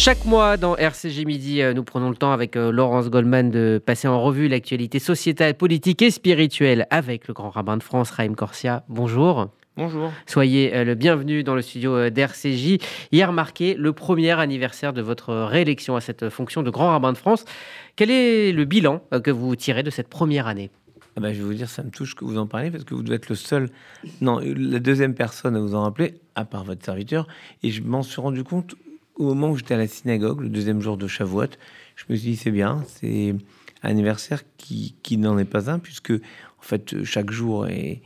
Chaque mois dans RCG Midi, euh, nous prenons le temps avec euh, Laurence Goldman de passer en revue l'actualité sociétale, politique et spirituelle avec le grand rabbin de France, Raïm Corsia. Bonjour. Bonjour. Soyez euh, le bienvenu dans le studio d'RCJ. Hier marqué le premier anniversaire de votre réélection à cette fonction de grand rabbin de France. Quel est le bilan que vous tirez de cette première année? Ah bah, je vais vous dire, ça me touche que vous en parlez parce que vous devez être le seul, non, la deuxième personne à vous en rappeler, à part votre serviteur. Et je m'en suis rendu compte au moment où j'étais à la synagogue, le deuxième jour de Shavuot, je me suis dit c'est bien, c'est un anniversaire qui, qui n'en est pas un, puisque en fait chaque jour est,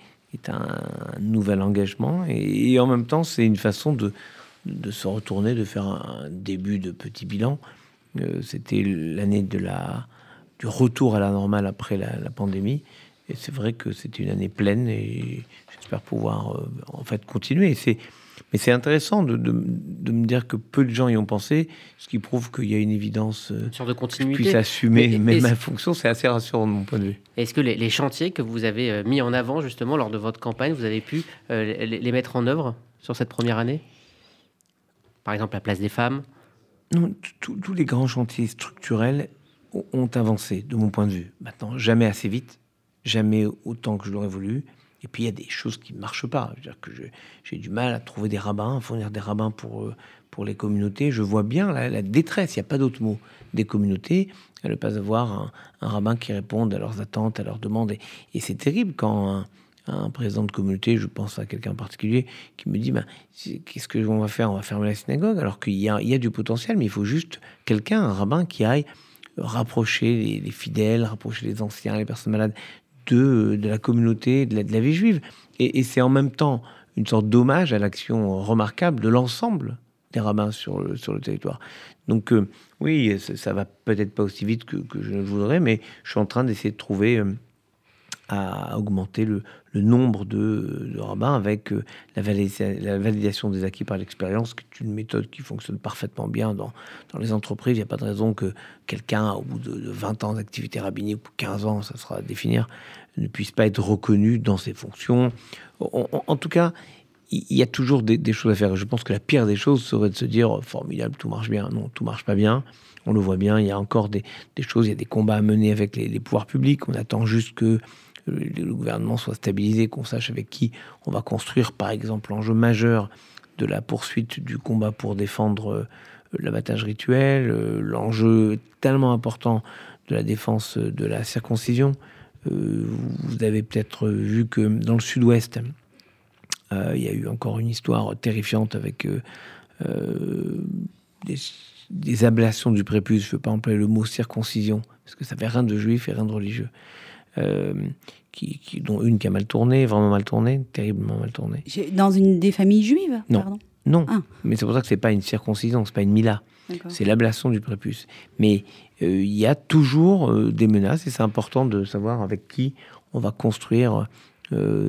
un, nouvel engagement et, en même temps c'est une façon de, de, se retourner, de faire un début de petit bilan. Euh, c'était l'année de la du retour à la normale après la, pandémie et c'est vrai que c'était une année pleine et j'espère pouvoir euh, en fait continuer. Mais c'est intéressant de, de, me dire que peu de gens y ont pensé, ce qui prouve qu'il y a une évidence. Une sorte de continuité. Que je puisse assumer même ma fonction, c'est assez rassurant de mon point de vue. Est-ce que les, chantiers que vous avez euh, mis en avant justement lors de votre campagne, vous avez pu euh, les, mettre en œuvre sur cette première année? Par exemple, la place des femmes? Non, tous les grands chantiers structurels ont avancé, de mon point de vue. Maintenant, jamais assez vite, jamais autant que je l'aurais voulu. Et puis il y a des choses qui ne marchent pas. dire que j'ai du mal à trouver des rabbins, à fournir des rabbins pour, euh, pour les communautés. Je vois bien la, détresse, il n'y a pas d'autre mot, des communautés, à ne pas avoir un, rabbin qui réponde à leurs attentes, à leurs demandes. Et, c'est terrible quand un, président de communauté, je pense à quelqu'un en particulier, qui me dit ben, Qu'est-ce que on va faire? On va fermer la synagogue, alors qu'il y, y a, du potentiel, mais il faut juste quelqu'un, un rabbin, qui aille rapprocher les, fidèles, rapprocher les anciens, les personnes malades de, la communauté, de la, vie juive. Et, c'est en même temps une sorte d'hommage à l'action remarquable de l'ensemble des rabbins sur le, sur le territoire. Donc euh, oui, ça, va peut-être pas aussi vite que, je le voudrais, mais je suis en train d'essayer de trouver euh, à augmenter le, nombre de, rabbins avec euh, la, validation, des acquis par l'expérience, qui est une méthode qui fonctionne parfaitement bien dans, les entreprises. Il n'y a pas de raison que quelqu'un, au bout de, 20 ans d'activité rabbinique, ou 15 ans, ça sera à définir, ne puisse pas être reconnu dans ses fonctions. En, tout cas, il y a toujours des, choses à faire. Je pense que la pire des choses serait de se dire oh, formidable, tout marche bien. Non, tout marche pas bien. On le voit bien. Il y a encore des, choses, il y a des combats à mener avec les pouvoirs publics. On attend juste que le gouvernement soit stabilisé, qu'on sache avec qui on va construire, par exemple, l'enjeu majeur de la poursuite du combat pour défendre euh, l'abattage rituel, euh, l'enjeu tellement important de la défense de la circoncision. Euh, vous avez peut-être vu que dans le sud-ouest, il y a eu encore une histoire terrifiante avec des, ablations du prépuce. Je ne veux pas employer le mot circoncision, parce que ça fait rien de juif et rien de religieux. Euh, qui, dont une qui a mal tourné, vraiment mal tourné, terriblement mal tourné. Dans une des familles juives Non. Non, ah. mais c'est pour ça que c'est pas une circoncision, c'est pas une mila. C'est l'ablation du prépuce. Mais euh, il y a toujours euh, des menaces et c'est important de savoir avec qui on va construire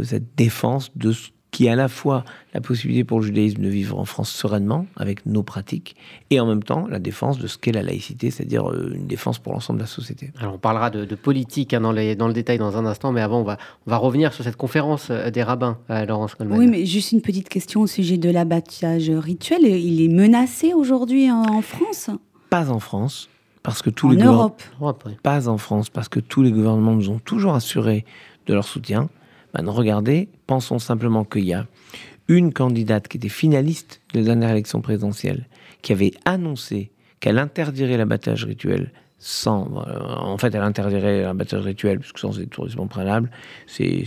cette défense de ce qui est à la fois la possibilité pour le judaïsme de vivre en France sereinement avec nos pratiques et en même temps la défense de ce qu'est la laïcité, c'est-à-dire euh, une défense pour l'ensemble de la société. Alors on parlera de, politique hein, dans, les, dans, le détail dans un instant, mais avant on va, on va revenir sur cette conférence euh, des rabbins, euh, Laurence Coleman. Oui, mais juste une petite question au sujet de l'abattage rituel. Il est menacé aujourd'hui en, France? Pas en France. Parce que tous en les Europe. Pas en France, parce que tous les gouvernements nous ont toujours assuré de leur soutien. Maintenant, regardez, pensons simplement qu'il y a une candidate qui était finaliste de la dernière élection présidentielle, qui avait annoncé qu'elle interdirait l'abattage rituel sans. Euh, en fait, elle interdirait l'abattage rituel, puisque sans tourisme préalable, c'est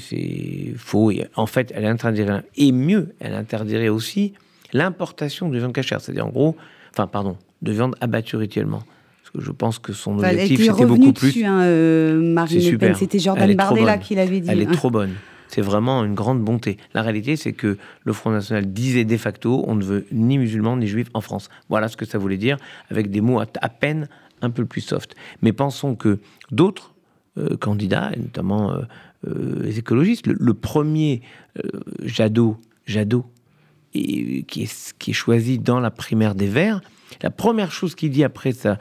faux. en fait, elle interdirait. Et mieux, elle interdirait aussi l'importation de viande cachère. C'est-à-dire, en gros, enfin, pardon, de viande abattue rituellement. Parce que je pense que son objectif, c'était beaucoup plus. Hein, euh, Marine c'était Jordan Bardella qui l'avait dit. Elle est trop bonne. C'est vraiment une grande bonté. La réalité, c'est que le Front National disait de facto on ne veut ni musulmans ni juifs en France. Voilà ce que ça voulait dire, avec des mots à, peine un peu plus soft. Mais pensons que d'autres euh, candidats, notamment euh, euh, les écologistes, le, premier Jadot, Jadot qui, est, choisi dans la primaire des Verts, la première chose qu'il dit après sa,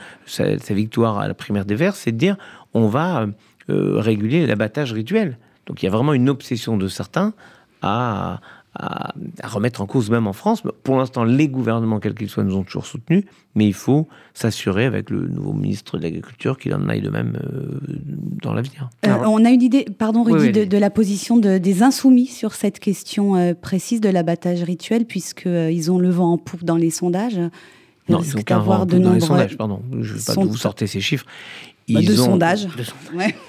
victoire à la primaire des Verts, c'est de dire on va réguler l'abattage rituel. Donc il y a vraiment une obsession de certains à, à, remettre en cause même en France. Pour l'instant, les gouvernements, quels qu'ils soient, nous ont toujours soutenus, mais il faut s'assurer avec le nouveau ministre de l'Agriculture qu'il en aille de même euh, dans l'avenir. Euh, on a une idée, pardon Rudy, de, la position des insoumis sur cette question euh, précise de l'abattage rituel, puisqu'ils ont le vent en poupe dans les sondages. Non, ils ont avoir de dans les sondages, pardon. Je ne veux pas vous sortir ces chiffres. Bah, de sondage.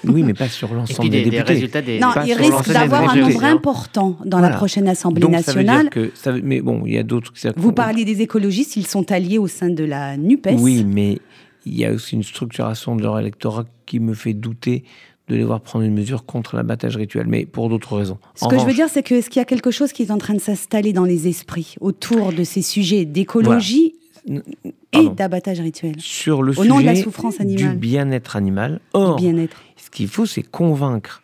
Oui, mais pas sur l'ensemble des, députés. Résultats des... Non, ils risquent d'avoir un nombre important dans la prochaine Assemblée nationale. que mais bon, il y a d'autres. Vous parliez des écologistes, ils sont alliés au sein de la NUPES. Oui, mais il y a aussi une structuration de leur électorat qui me fait douter de les voir prendre une mesure contre l'abattage rituel, mais pour d'autres raisons. Ce que je veux dire, c'est que ce qu'il y a quelque chose qui est en train de s'installer dans les esprits autour de ces sujets d'écologie et d'abattage rituel. Sur le sujet de la souffrance animale. du bien-être animal. Or, bien ce qu'il faut, c'est convaincre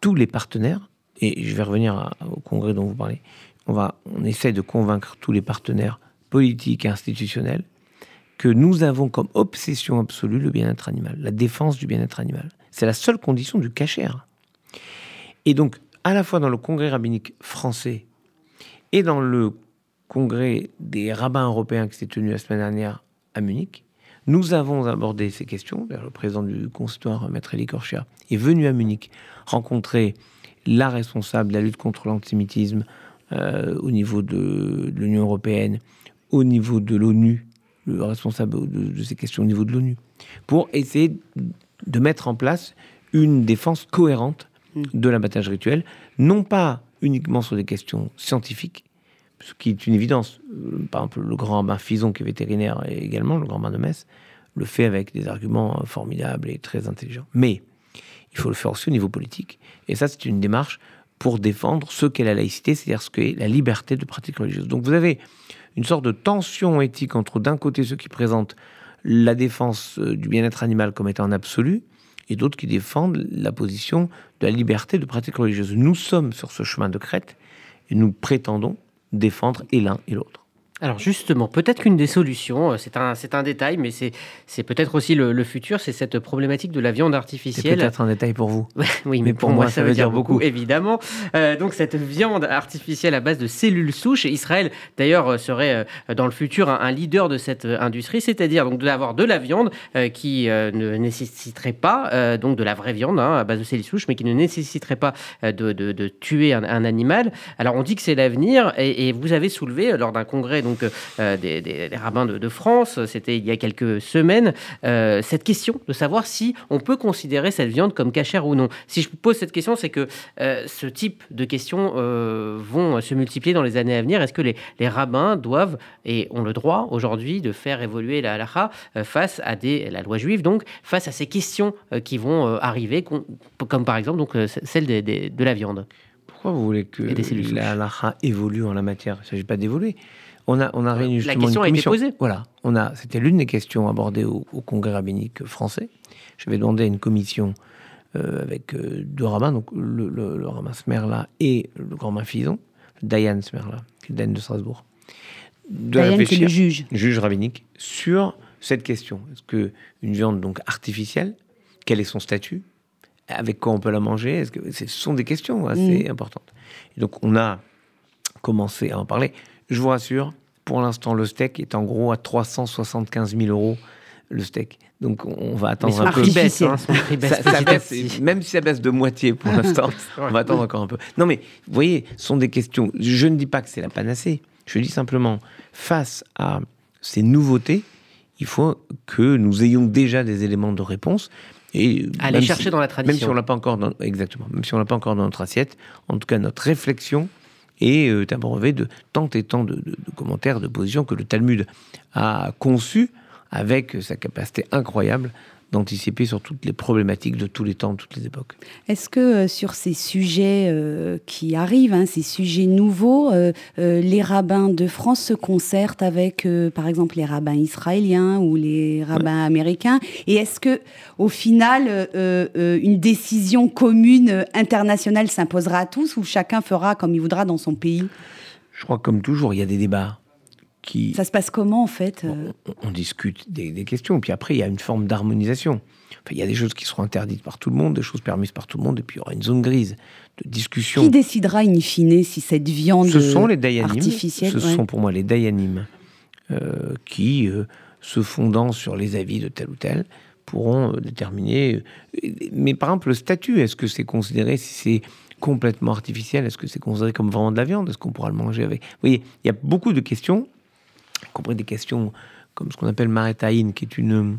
tous les partenaires, et je vais revenir au congrès dont vous parlez, on, va, on essaie de convaincre tous les partenaires politiques et institutionnels que nous avons comme obsession absolue le bien-être animal, la défense du bien-être animal. C'est la seule condition du cachère. Et donc, à la fois dans le congrès rabbinique français et dans le congrès des rabbins européens qui s'est tenu la semaine dernière à Munich, nous avons abordé ces questions. Le président du consistoire, Maître Elie Korchia, est venu à Munich rencontrer la responsable de la lutte contre l'antisémitisme euh, au niveau de, l'Union européenne, au niveau de l'ONU, le responsable de, ces questions au niveau de l'ONU, pour essayer de mettre en place une défense cohérente mm. de l'abattage rituel, non pas uniquement sur des questions scientifiques, ce qui est une évidence. Euh, par exemple, le grand bain Fison, qui est vétérinaire, et également le grand bain de Metz, le fait avec des arguments euh, formidables et très intelligents. Mais il faut le faire aussi au niveau politique. Et ça, c'est une démarche pour défendre ce qu'est la laïcité, c'est-à-dire ce qu'est la liberté de pratique religieuse. Donc vous avez une sorte de tension éthique entre d'un côté ceux qui présentent la défense euh, du bien-être animal comme étant en absolu, et d'autres qui défendent la position de la liberté de pratique religieuse. Nous sommes sur ce chemin de crête et nous prétendons défendre et l'un et l'autre. Alors justement, peut-être qu'une des solutions, euh, c'est un, c'est un détail, mais c'est, c'est peut-être aussi le, futur, c'est cette problématique de la viande artificielle. C'est peut-être un détail pour vous. oui, mais, pour, moi, ça, veut dire beaucoup, évidemment. Euh, donc cette viande artificielle à base de cellules souches, Israël d'ailleurs euh, serait dans le futur un, leader de cette industrie, c'est-à-dire donc d'avoir de la viande qui ne nécessiterait pas donc de la vraie viande hein, à base de cellules souches, mais qui ne nécessiterait pas de, de, tuer un, animal. Alors on dit que c'est l'avenir, et, et vous avez soulevé lors d'un congrès donc euh, des, rabbins de, France, c'était il y a quelques semaines, euh, cette question de savoir si on peut considérer cette viande comme cachère ou non. Si je pose cette question, c'est que euh, ce type de questions vont se multiplier dans les années à venir. Est-ce que les, rabbins doivent et ont le droit aujourd'hui de faire évoluer la halakha face à des, la loi juive, donc face à ces questions qui vont arriver, comme par exemple donc, celle de la viande? Pourquoi vous voulez que la halakha évolue en la matière? Il ne s'agit pas d'évoluer. On a, on a réuni justement La question a été posée. Voilà, on a, c'était l'une des questions abordées au, Congrès rabbinique français. J'avais demandé à une commission euh, avec euh, deux rabbins, donc le, le, rabbin Smerla et le grand rabbin Fison, Dayan Smerla, qui est Dayan de Strasbourg. De Dayan, c'est le juge. Juge rabbinique, sur cette question. Est-ce que une viande donc artificielle, quel est son statut? Avec quoi on peut la manger? Est-ce que ce sont des questions assez mm. importantes. Et donc on a commencé à en parler. Je vous rassure, pour l'instant, le steak est en gros à 375 000 euros le steak. Donc on va attendre un peu. Baisse, hein, même si ça baisse de moitié pour l'instant, on va attendre encore un peu. Non mais vous voyez, ce sont des questions. Je ne dis pas que c'est la panacée. Je dis simplement, face à ces nouveautés, il faut que nous ayons déjà des éléments de réponse. Et aller chercher dans la tradition. Même si on l'a pas encore dans, exactement, même si on l'a pas encore dans notre assiette, en tout cas notre réflexion et euh, brevet de tant et tant de, commentaires, de positions que le Talmud a conçu avec sa capacité incroyable d'anticiper sur toutes les problématiques de tous les temps, de toutes les époques. Est-ce que euh, sur ces sujets euh, qui arrivent, hein, ces sujets nouveaux, euh, les rabbins de France se concertent avec, par exemple, les rabbins israéliens ou les rabbins américains? Et est-ce que, au final, une décision commune internationale s'imposera à tous ou chacun fera comme il voudra dans son pays? Je crois que comme toujours, il y a des débats qui... Ça se passe comment en fait on, discute des, des, questions, puis après il y a une forme d'harmonisation. Enfin, il y a des choses qui seront interdites par tout le monde, des choses permises par tout le monde, et puis il y aura une zone grise de discussion. Qui décidera in fine si cette viande ce sont les artificielle Ce sont pour moi les dayanim euh, qui, euh, se fondant sur les avis de tel ou tel, pourront euh, déterminer. Mais par exemple, le statut, est-ce que c'est considéré si c'est complètement artificiel Est-ce que c'est considéré comme vraiment de la viande Est-ce qu'on pourra le manger avec? Vous voyez, il y a beaucoup de questions, compris des questions comme ce qu'on appelle maretaïn, qui est une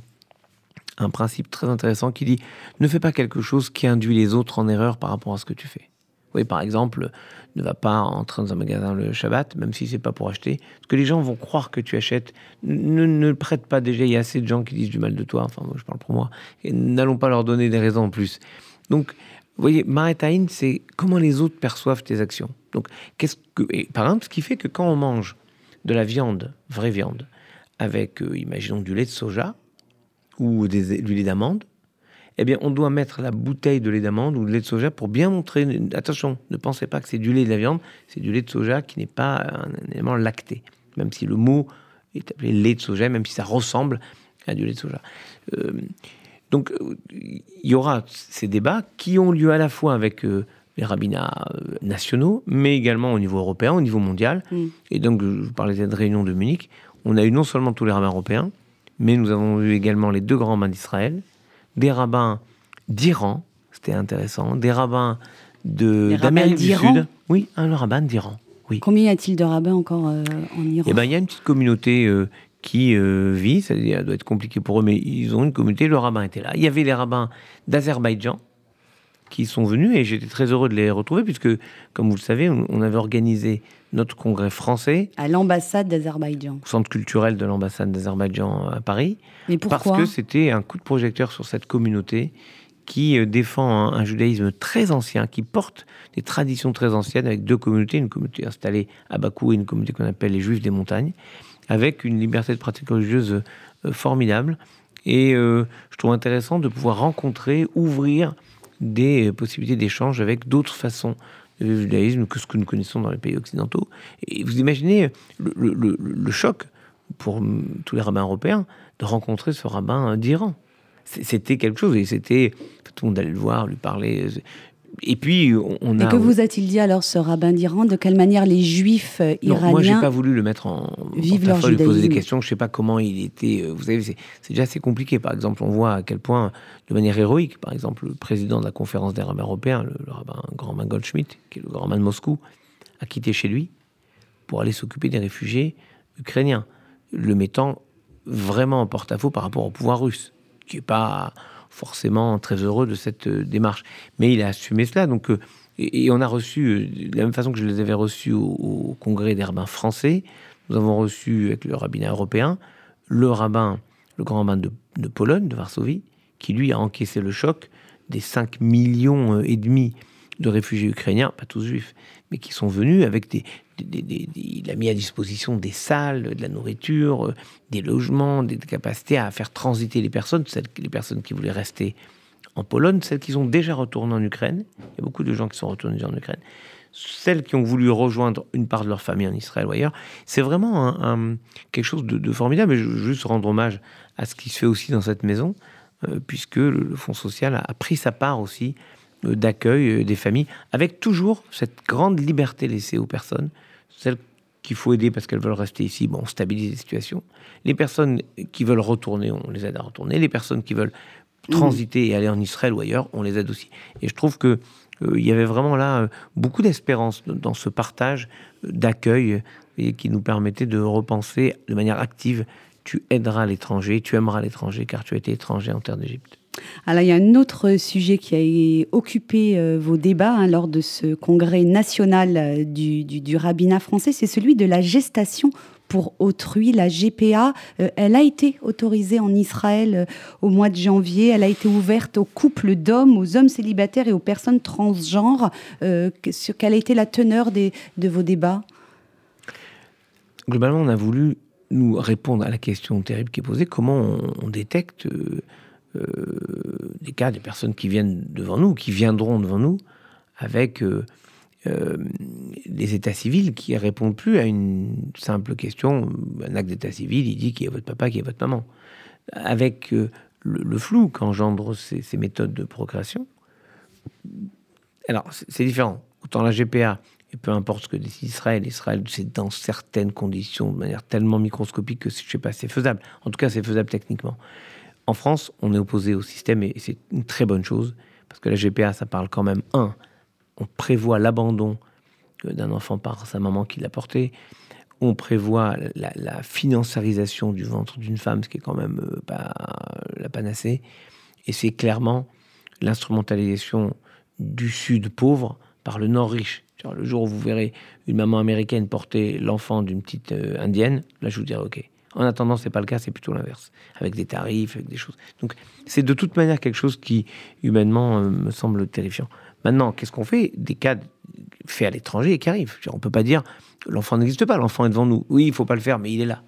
un principe très intéressant qui dit ne fais pas quelque chose qui induit les autres en erreur par rapport à ce que tu fais. Oui, par exemple, ne va pas entrer dans un magasin le Shabbat, même si c'est pas pour acheter, parce que les gens vont croire que tu achètes. Ne, prête pas déjà. Il y a assez de gens qui disent du mal de toi. Enfin, moi, je parle pour moi. Et n'allons pas leur donner des raisons en plus. Donc, vous voyez, Maretaïn, c'est comment les autres perçoivent tes actions. Donc, qu'est-ce que, par exemple, ce qui fait que quand on mange de la viande, vraie viande, avec, euh, imaginons, du lait de soja, ou du lait d'amande, eh bien, on doit mettre la bouteille de lait d'amande ou de lait de soja pour bien montrer. Attention, ne pensez pas que c'est du lait de la viande, c'est du lait de soja qui n'est pas un élément lacté, même si le mot est appelé lait de soja, même si ça ressemble à du lait de soja. Euh, donc, il y aura ces débats qui ont lieu à la fois avec euh, les rabbinats euh, nationaux, mais également au niveau européen, au niveau mondial. Mm. Et donc, je vous parlais de réunion de Munich. On a eu non seulement tous les rabbins européens, mais nous avons vu également les deux grands rabbins d'Israël, des rabbins d'Iran, c'était intéressant, des rabbins d'Amérique du Sud. Oui, un rabbin d'Iran. Oui. Combien y a-t-il de rabbins encore euh, en Iran? Eh ben, il y a une petite communauté euh, qui euh, vit, ça doit être compliqué pour eux, mais ils ont une communauté, le rabbin était là. Il y avait les rabbins d'Azerbaïdjan, qui sont venus et j'étais très heureux de les retrouver puisque, comme vous le savez, on avait organisé notre congrès français à l'ambassade d'Azerbaïdjan, centre culturel de l'ambassade d'Azerbaïdjan à Paris. Mais pourquoi Parce que c'était un coup de projecteur sur cette communauté qui euh, défend un, judaïsme très ancien, qui porte des traditions très anciennes avec deux communautés, une communauté installée à Bakou et une communauté qu'on appelle les Juifs des montagnes, avec une liberté de pratique religieuse euh, formidable. Et euh, je trouve intéressant de pouvoir rencontrer, ouvrir des possibilités d'échange avec d'autres façons de judaïsme que ce que nous connaissons dans les pays occidentaux. Et vous imaginez le, choc pour tous les rabbins européens de rencontrer ce rabbin d'Iran. C'était quelque chose et c'était tout le monde allait le voir, lui parler. Et puis, on a. Et que vous a-t-il dit alors, ce rabbin d'Iran De quelle manière les juifs iraniens. Non, moi, j'ai pas voulu le mettre en. Vivent leur lui poser des questions. Je sais pas comment il était. Euh, vous savez, c'est déjà assez compliqué. Par exemple, on voit à quel point, de manière héroïque, par exemple, le président de la conférence des rabbins européens, le, rabbin grand rabbin Goldschmidt, qui est le grand rabbin de Moscou, a quitté chez lui pour aller s'occuper des réfugiés ukrainiens, le mettant vraiment en porte-à-faux par rapport au pouvoir russe, qui est pas forcément très heureux de cette euh, démarche. Mais il a assumé cela. Donc, euh, et, on a reçu, euh, de la même façon que je les avais reçus au, congrès des rabbins français, nous avons reçu avec le rabbinat européen le rabbin, le grand rabbin de, de Pologne, de Varsovie, qui lui a encaissé le choc des 5 millions et demi de réfugiés ukrainiens, pas tous juifs, mais qui sont venus avec des, il a mis à disposition des salles, de la nourriture, euh, des logements, des capacités à faire transiter les personnes, celles, les personnes qui voulaient rester en Pologne, celles qui sont déjà retournées en Ukraine. Il y a beaucoup de gens qui sont retournés en Ukraine. Celles qui ont voulu rejoindre une part de leur famille en Israël ou ailleurs. C'est vraiment quelque chose de, formidable. Et je veux juste rendre hommage à ce qui se fait aussi dans cette maison, euh, puisque le, Fonds social a, pris sa part aussi euh, d'accueil des familles, avec toujours cette grande liberté laissée aux personnes celles qu'il faut aider parce qu'elles veulent rester ici, bon, on stabilise les situations. Les personnes qui veulent retourner, on les aide à retourner. Les personnes qui veulent transiter et aller en Israël ou ailleurs, on les aide aussi. Et je trouve que euh, il y avait vraiment là euh, beaucoup d'espérance dans ce partage euh, d'accueil et qui nous permettait de repenser de manière active. Tu aideras l'étranger, tu aimeras l'étranger car tu as été étranger en terre d'Égypte. Alors, il y a un autre sujet qui a occupé euh, vos débats hein, lors de ce congrès national euh, du, rabbinat français, c'est celui de la gestation pour autrui, la GPA. Euh, elle a été autorisée en Israël au mois de janvier. Elle a été ouverte aux couples d'hommes, aux hommes célibataires et aux personnes transgenres. quelle a été la teneur de vos débats? Globalement, on a voulu nous répondre à la question terrible qui est posée comment on, détecte des cas, des personnes qui viennent devant nous, qui viendront devant nous, avec euh, les états civils qui répondent plus à une simple question. Un acte d'état civil, il dit qui est votre papa, qui est votre maman. Avec le, flou qu'engendrent ces, méthodes de procréation. Alors, c'est différent. Autant la GPA, et peu importe ce que décide Israël, Israël, c'est dans certaines conditions, de manière tellement microscopique que je sais pas, c'est faisable. En tout cas, c'est faisable techniquement. En France, on est opposé au système et c'est une très bonne chose parce que la GPA, ça parle quand même un. On prévoit l'abandon d'un enfant par sa maman qui l'a porté. On prévoit la, financiarisation du ventre d'une femme, ce qui est quand même euh, pas la panacée. Et c'est clairement l'instrumentalisation du Sud pauvre par le Nord riche. Le jour où vous verrez une maman américaine porter l'enfant d'une petite euh, indienne, là je vous dirai ok. En attendant, c'est pas le cas, c'est plutôt l'inverse, avec des tarifs, avec des choses. Donc c'est de toute manière quelque chose qui humainement euh, me semble terrifiant. Maintenant, qu'est-ce qu'on fait Des cas faits à l'étranger et qui arrivent? On peut pas dire l'enfant n'existe pas, l'enfant est devant nous. Oui, il faut pas le faire, mais il est là.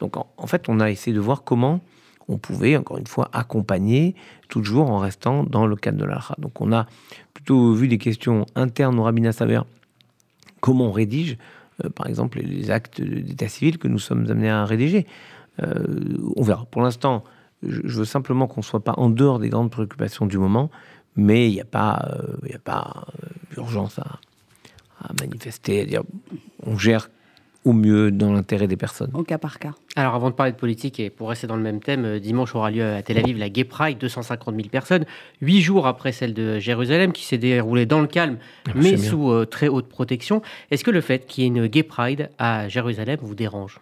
Donc en, fait, on a essayé de voir comment on pouvait, encore une fois, accompagner, toujours en restant dans le cadre de l'Alha. Donc on a plutôt vu des questions internes au rabbinat Saver, comment on rédige, par exemple, les actes d'état civil que nous sommes amenés à rédiger. Euh, on verra. Pour l'instant, je, veux simplement qu'on ne soit pas en dehors des grandes préoccupations du moment, mais il n'y a pas, euh, a pas urgence à, à manifester, à dire on gère au mieux dans l'intérêt des personnes? Au cas par cas. Alors avant de parler de politique et pour rester dans le même thème, euh, dimanche aura lieu à Tel Aviv la Gay Pride, 250 000 personnes, huit jours après celle de Jérusalem qui s'est déroulée dans le calme ah, mais sous euh, très haute protection. Est-ce que le fait qu'il y ait une Gay Pride à Jérusalem vous dérange?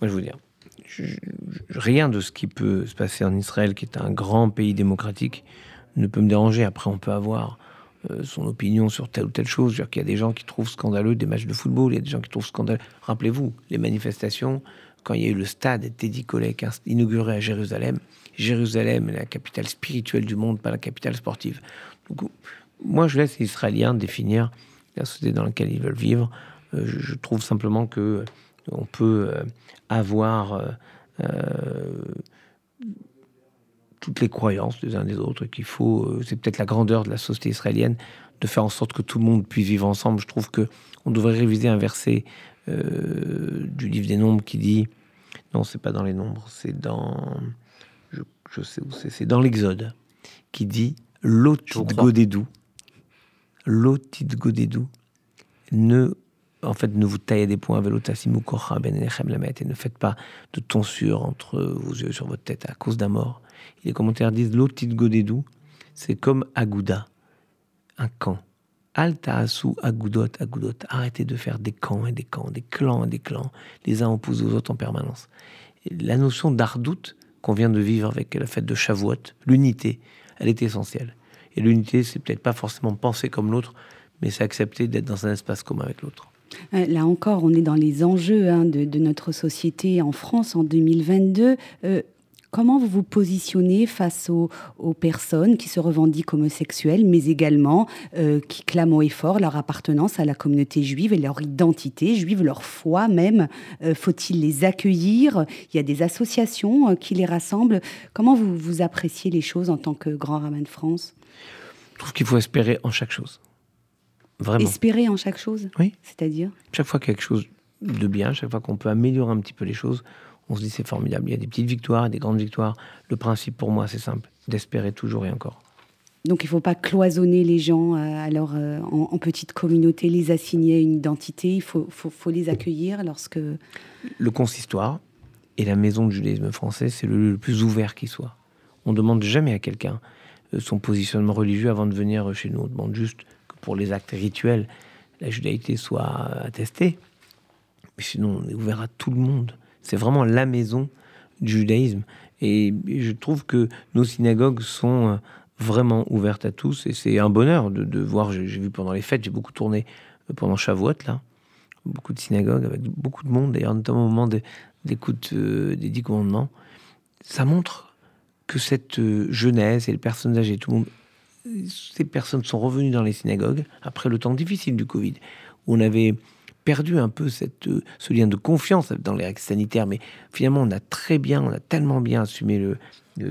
Moi je veux dire, rien de ce qui peut se passer en Israël, qui est un grand pays démocratique, ne peut me déranger. Après on peut avoir euh, son opinion sur telle ou telle chose. Il y a des gens qui trouvent scandaleux des matchs de football, il y a des gens qui trouvent scandaleux. Rappelez-vous, les manifestations, quand il y a eu le stade Teddy Kollek inauguré à Jérusalem, Jérusalem est la capitale spirituelle du monde, pas la capitale sportive. Donc, moi, je laisse les Israéliens définir la société dans laquelle ils veulent vivre. Euh, je, trouve simplement que euh, on peut avoir toutes les croyances des uns des autres, qu'il faut, euh, c'est peut-être la grandeur de la société israélienne, de faire en sorte que tout le monde puisse vivre ensemble. Je trouve que on devrait réviser un verset euh, du livre des Nombres qui dit, non, c'est pas dans les Nombres, c'est dans, je, sais où c'est, c'est dans l'Exode, qui dit, l'otit godédou, l'otit godédou, ne en fait, ne vous taillez des points avec ben et ne faites pas de tonsure entre vos yeux sur votre tête à cause d'un mort les commentaires disent l'autit godédou, c'est comme Agouda, un camp. Alta asu agudot agudot. Arrêtez de faire des camps et des camps, des clans et des clans, les uns opposés aux autres en permanence. la notion d'ardoute qu'on vient de vivre avec la fête de Shavuot, l'unité, elle est essentielle. Et l'unité, c'est peut-être pas forcément penser comme l'autre, mais c'est accepter d'être dans un espace commun avec l'autre. Euh, là encore, on est dans les enjeux hein, de, notre société en France en 2022. Comment vous vous positionnez face aux, personnes qui se revendiquent homosexuelles, mais également euh, qui clament haut et fort leur appartenance à la communauté juive et leur identité juive, leur foi même? Euh, Faut-il les accueillir? Il y a des associations euh, qui les rassemblent. Comment vous, vous appréciez les choses en tant que grand rabbin de France? Je trouve qu'il faut espérer en chaque chose. Vraiment. Espérer en chaque chose Oui. C'est-à-dire Chaque fois quelque chose de bien, chaque fois qu'on peut améliorer un petit peu les choses, on se dit c'est formidable. Il y a des petites victoires, des grandes victoires. Le principe pour moi, c'est simple, d'espérer toujours et encore. Donc il ne faut pas cloisonner les gens euh, alors, euh, en, petites communautés, les assigner à une identité, il faut, faut, les accueillir lorsque... Le consistoire et la maison du judaïsme français, c'est le, le plus ouvert qui soit. On ne demande jamais à quelqu'un euh, son positionnement religieux avant de venir chez nous. On demande juste pour les actes rituels, la judaïté soit attestée. Mais sinon, on est ouvert à tout le monde. C'est vraiment la maison du judaïsme. Et je trouve que nos synagogues sont euh, vraiment ouvertes à tous. Et c'est un bonheur de, voir. J'ai vu pendant les fêtes, j'ai beaucoup tourné euh, pendant Shavuot, là. Beaucoup de synagogues avec beaucoup de monde, d'ailleurs, notamment au moment d'écoute euh, des dix commandements. Ça montre que cette jeunesse et les personnes âgées, tout le monde, ces personnes sont revenues dans les synagogues après le temps difficile du Covid, où on avait perdu un peu euh, ce lien de confiance dans les règles sanitaires, mais finalement, on a très bien, on a tellement bien assumé le.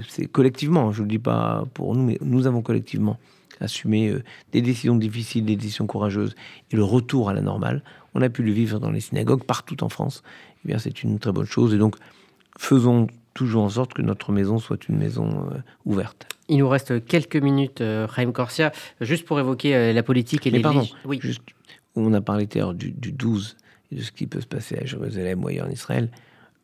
c'est collectivement, je ne le dis pas pour nous, mais nous avons collectivement assumer euh, des décisions difficiles, des décisions courageuses et le retour à la normale. On a pu le vivre dans les synagogues partout en France. Eh bien, c'est une très bonne chose. Et donc, faisons toujours en sorte que notre maison soit une maison euh, ouverte. Il nous reste quelques minutes, euh, Raïm Corsia, juste pour évoquer la politique et Mais les pardon, Oui. juste, on a parlé du, du 12 et de ce qui peut se passer à Jérusalem ou ailleurs en Israël.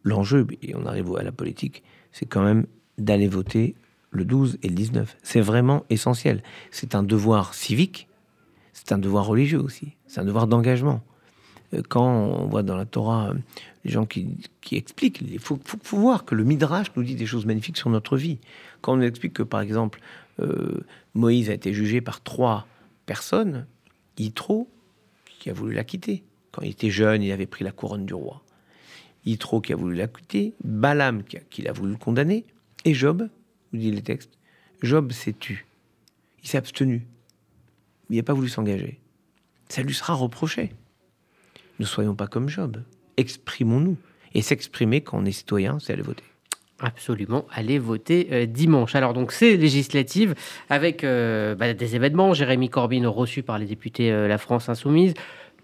L'enjeu, et on arrive à la politique, c'est quand même d'aller voter le 12 et le 19. C'est vraiment essentiel. C'est un devoir civique, c'est un devoir religieux aussi, c'est un devoir d'engagement. Euh, Quand on voit dans la Torah euh, les gens qui, qui expliquent, il faut, faut- faut voir que le Midrash nous dit des choses magnifiques sur notre vie. Quand on nous explique que, par exemple, euh, Moïse a été jugé par trois personnes, Yitro, qui a voulu la quitter. Quand il était jeune, il avait pris la couronne du roi. Yitro qui a voulu la quitter, Balaam qui a, l'a voulu condamner, et Job, vous dit les textes, Job s'est tu. Il s'est abstenu. Il n'a pas voulu s'engager. Ça lui sera reproché. Ne soyons pas comme Job. Exprimons-nous. Et s'exprimer quand on est citoyen, c'est aller voter. Absolument, allez voter euh, dimanche. Alors donc c'est législative avec euh, bah, des événements. Jérémy Corbyn reçu par les députés euh, La France Insoumise.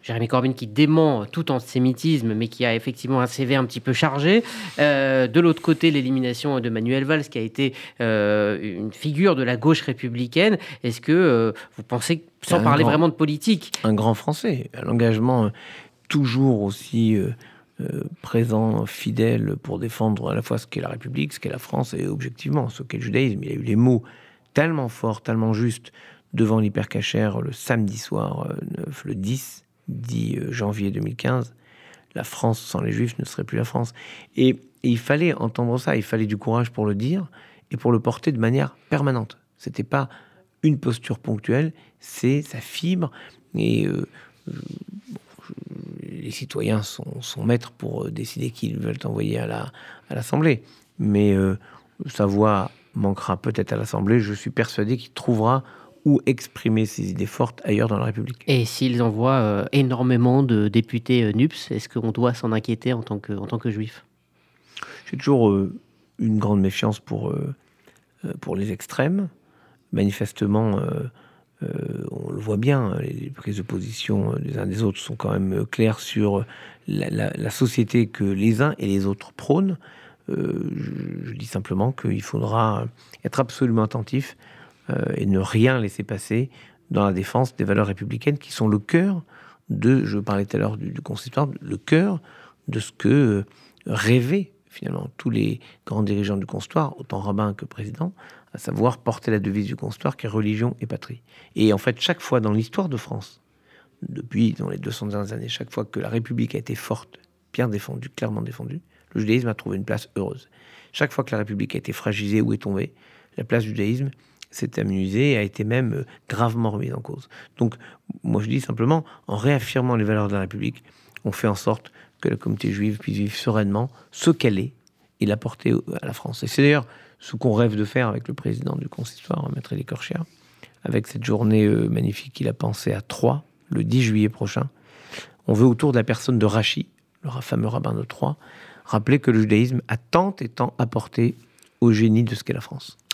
Jérémy Corbyn qui dément tout antisémitisme, mais qui a effectivement un CV un petit peu chargé. Euh, de l'autre côté, l'élimination de Manuel Valls, qui a été euh, une figure de la gauche républicaine. Est-ce que euh, vous pensez, sans parler grand- vraiment de politique, un grand Français, un engagement euh, toujours aussi euh, présent, fidèle pour défendre à la fois ce qu'est la République, ce qu'est la France et objectivement ce qu'est le judaïsme. Il a eu les mots tellement forts, tellement justes devant l'hypercachère le samedi soir, euh, 9, le 10, 10 euh, janvier 2015. La France sans les Juifs ne serait plus la France. Et, il fallait entendre ça, il fallait du courage pour le dire et pour le porter de manière permanente. C'était pas une posture ponctuelle, c'est sa fibre. Et euh, euh, je- les citoyens sont, sont maîtres pour euh, décider qui ils veulent envoyer à la à l'Assemblée. Mais euh, sa voix manquera peut-être à l'Assemblée. Je suis persuadé qu'il trouvera où exprimer ses idées fortes ailleurs dans la République. et s'ils envoient euh, énormément de députés euh, NUPS, est-ce qu'on doit s'en inquiéter en tant que, en tant que juif? J'ai toujours euh, une grande méfiance pour, pour les extrêmes. Manifestement, on le voit bien, les prises de position euh, des uns des autres sont quand même euh, claires sur la, société que les uns et les autres prônent. Euh, je, dis simplement qu'il faudra être absolument attentif euh, et ne rien laisser passer dans la défense des valeurs républicaines qui sont le cœur de, je parlais tout à l'heure du, du le cœur de ce que euh, rêvaient finalement tous les grands dirigeants du consistoire, autant rabbins que présidents, à savoir porter la devise du consistoire qui est religion et patrie. Et en fait, chaque fois dans l'histoire de France, depuis dans les 200 dernières années, chaque fois que la République a été forte, bien défendue, clairement défendue, le judaïsme a trouvé une place heureuse. Chaque fois que la République a été fragilisée ou est tombée, la place du judaïsme s'est amusée et a été même euh, gravement remise en cause. Donc, moi je dis simplement, en réaffirmant les valeurs de la République, on fait en sorte que la communauté juive puisse vivre sereinement ce qu'elle est et l'apporter à la France. Et c'est d'ailleurs ce qu'on rêve de faire avec le président du consistoire, Maître Elie avec cette journée euh, magnifique qu'il a pensée à Troyes, le 10 juillet prochain. On veut, autour de la personne de Rachi, le fameux rabbin de Troyes, rappeler que le judaïsme a tant et tant apporté au génie de ce qu'est la France.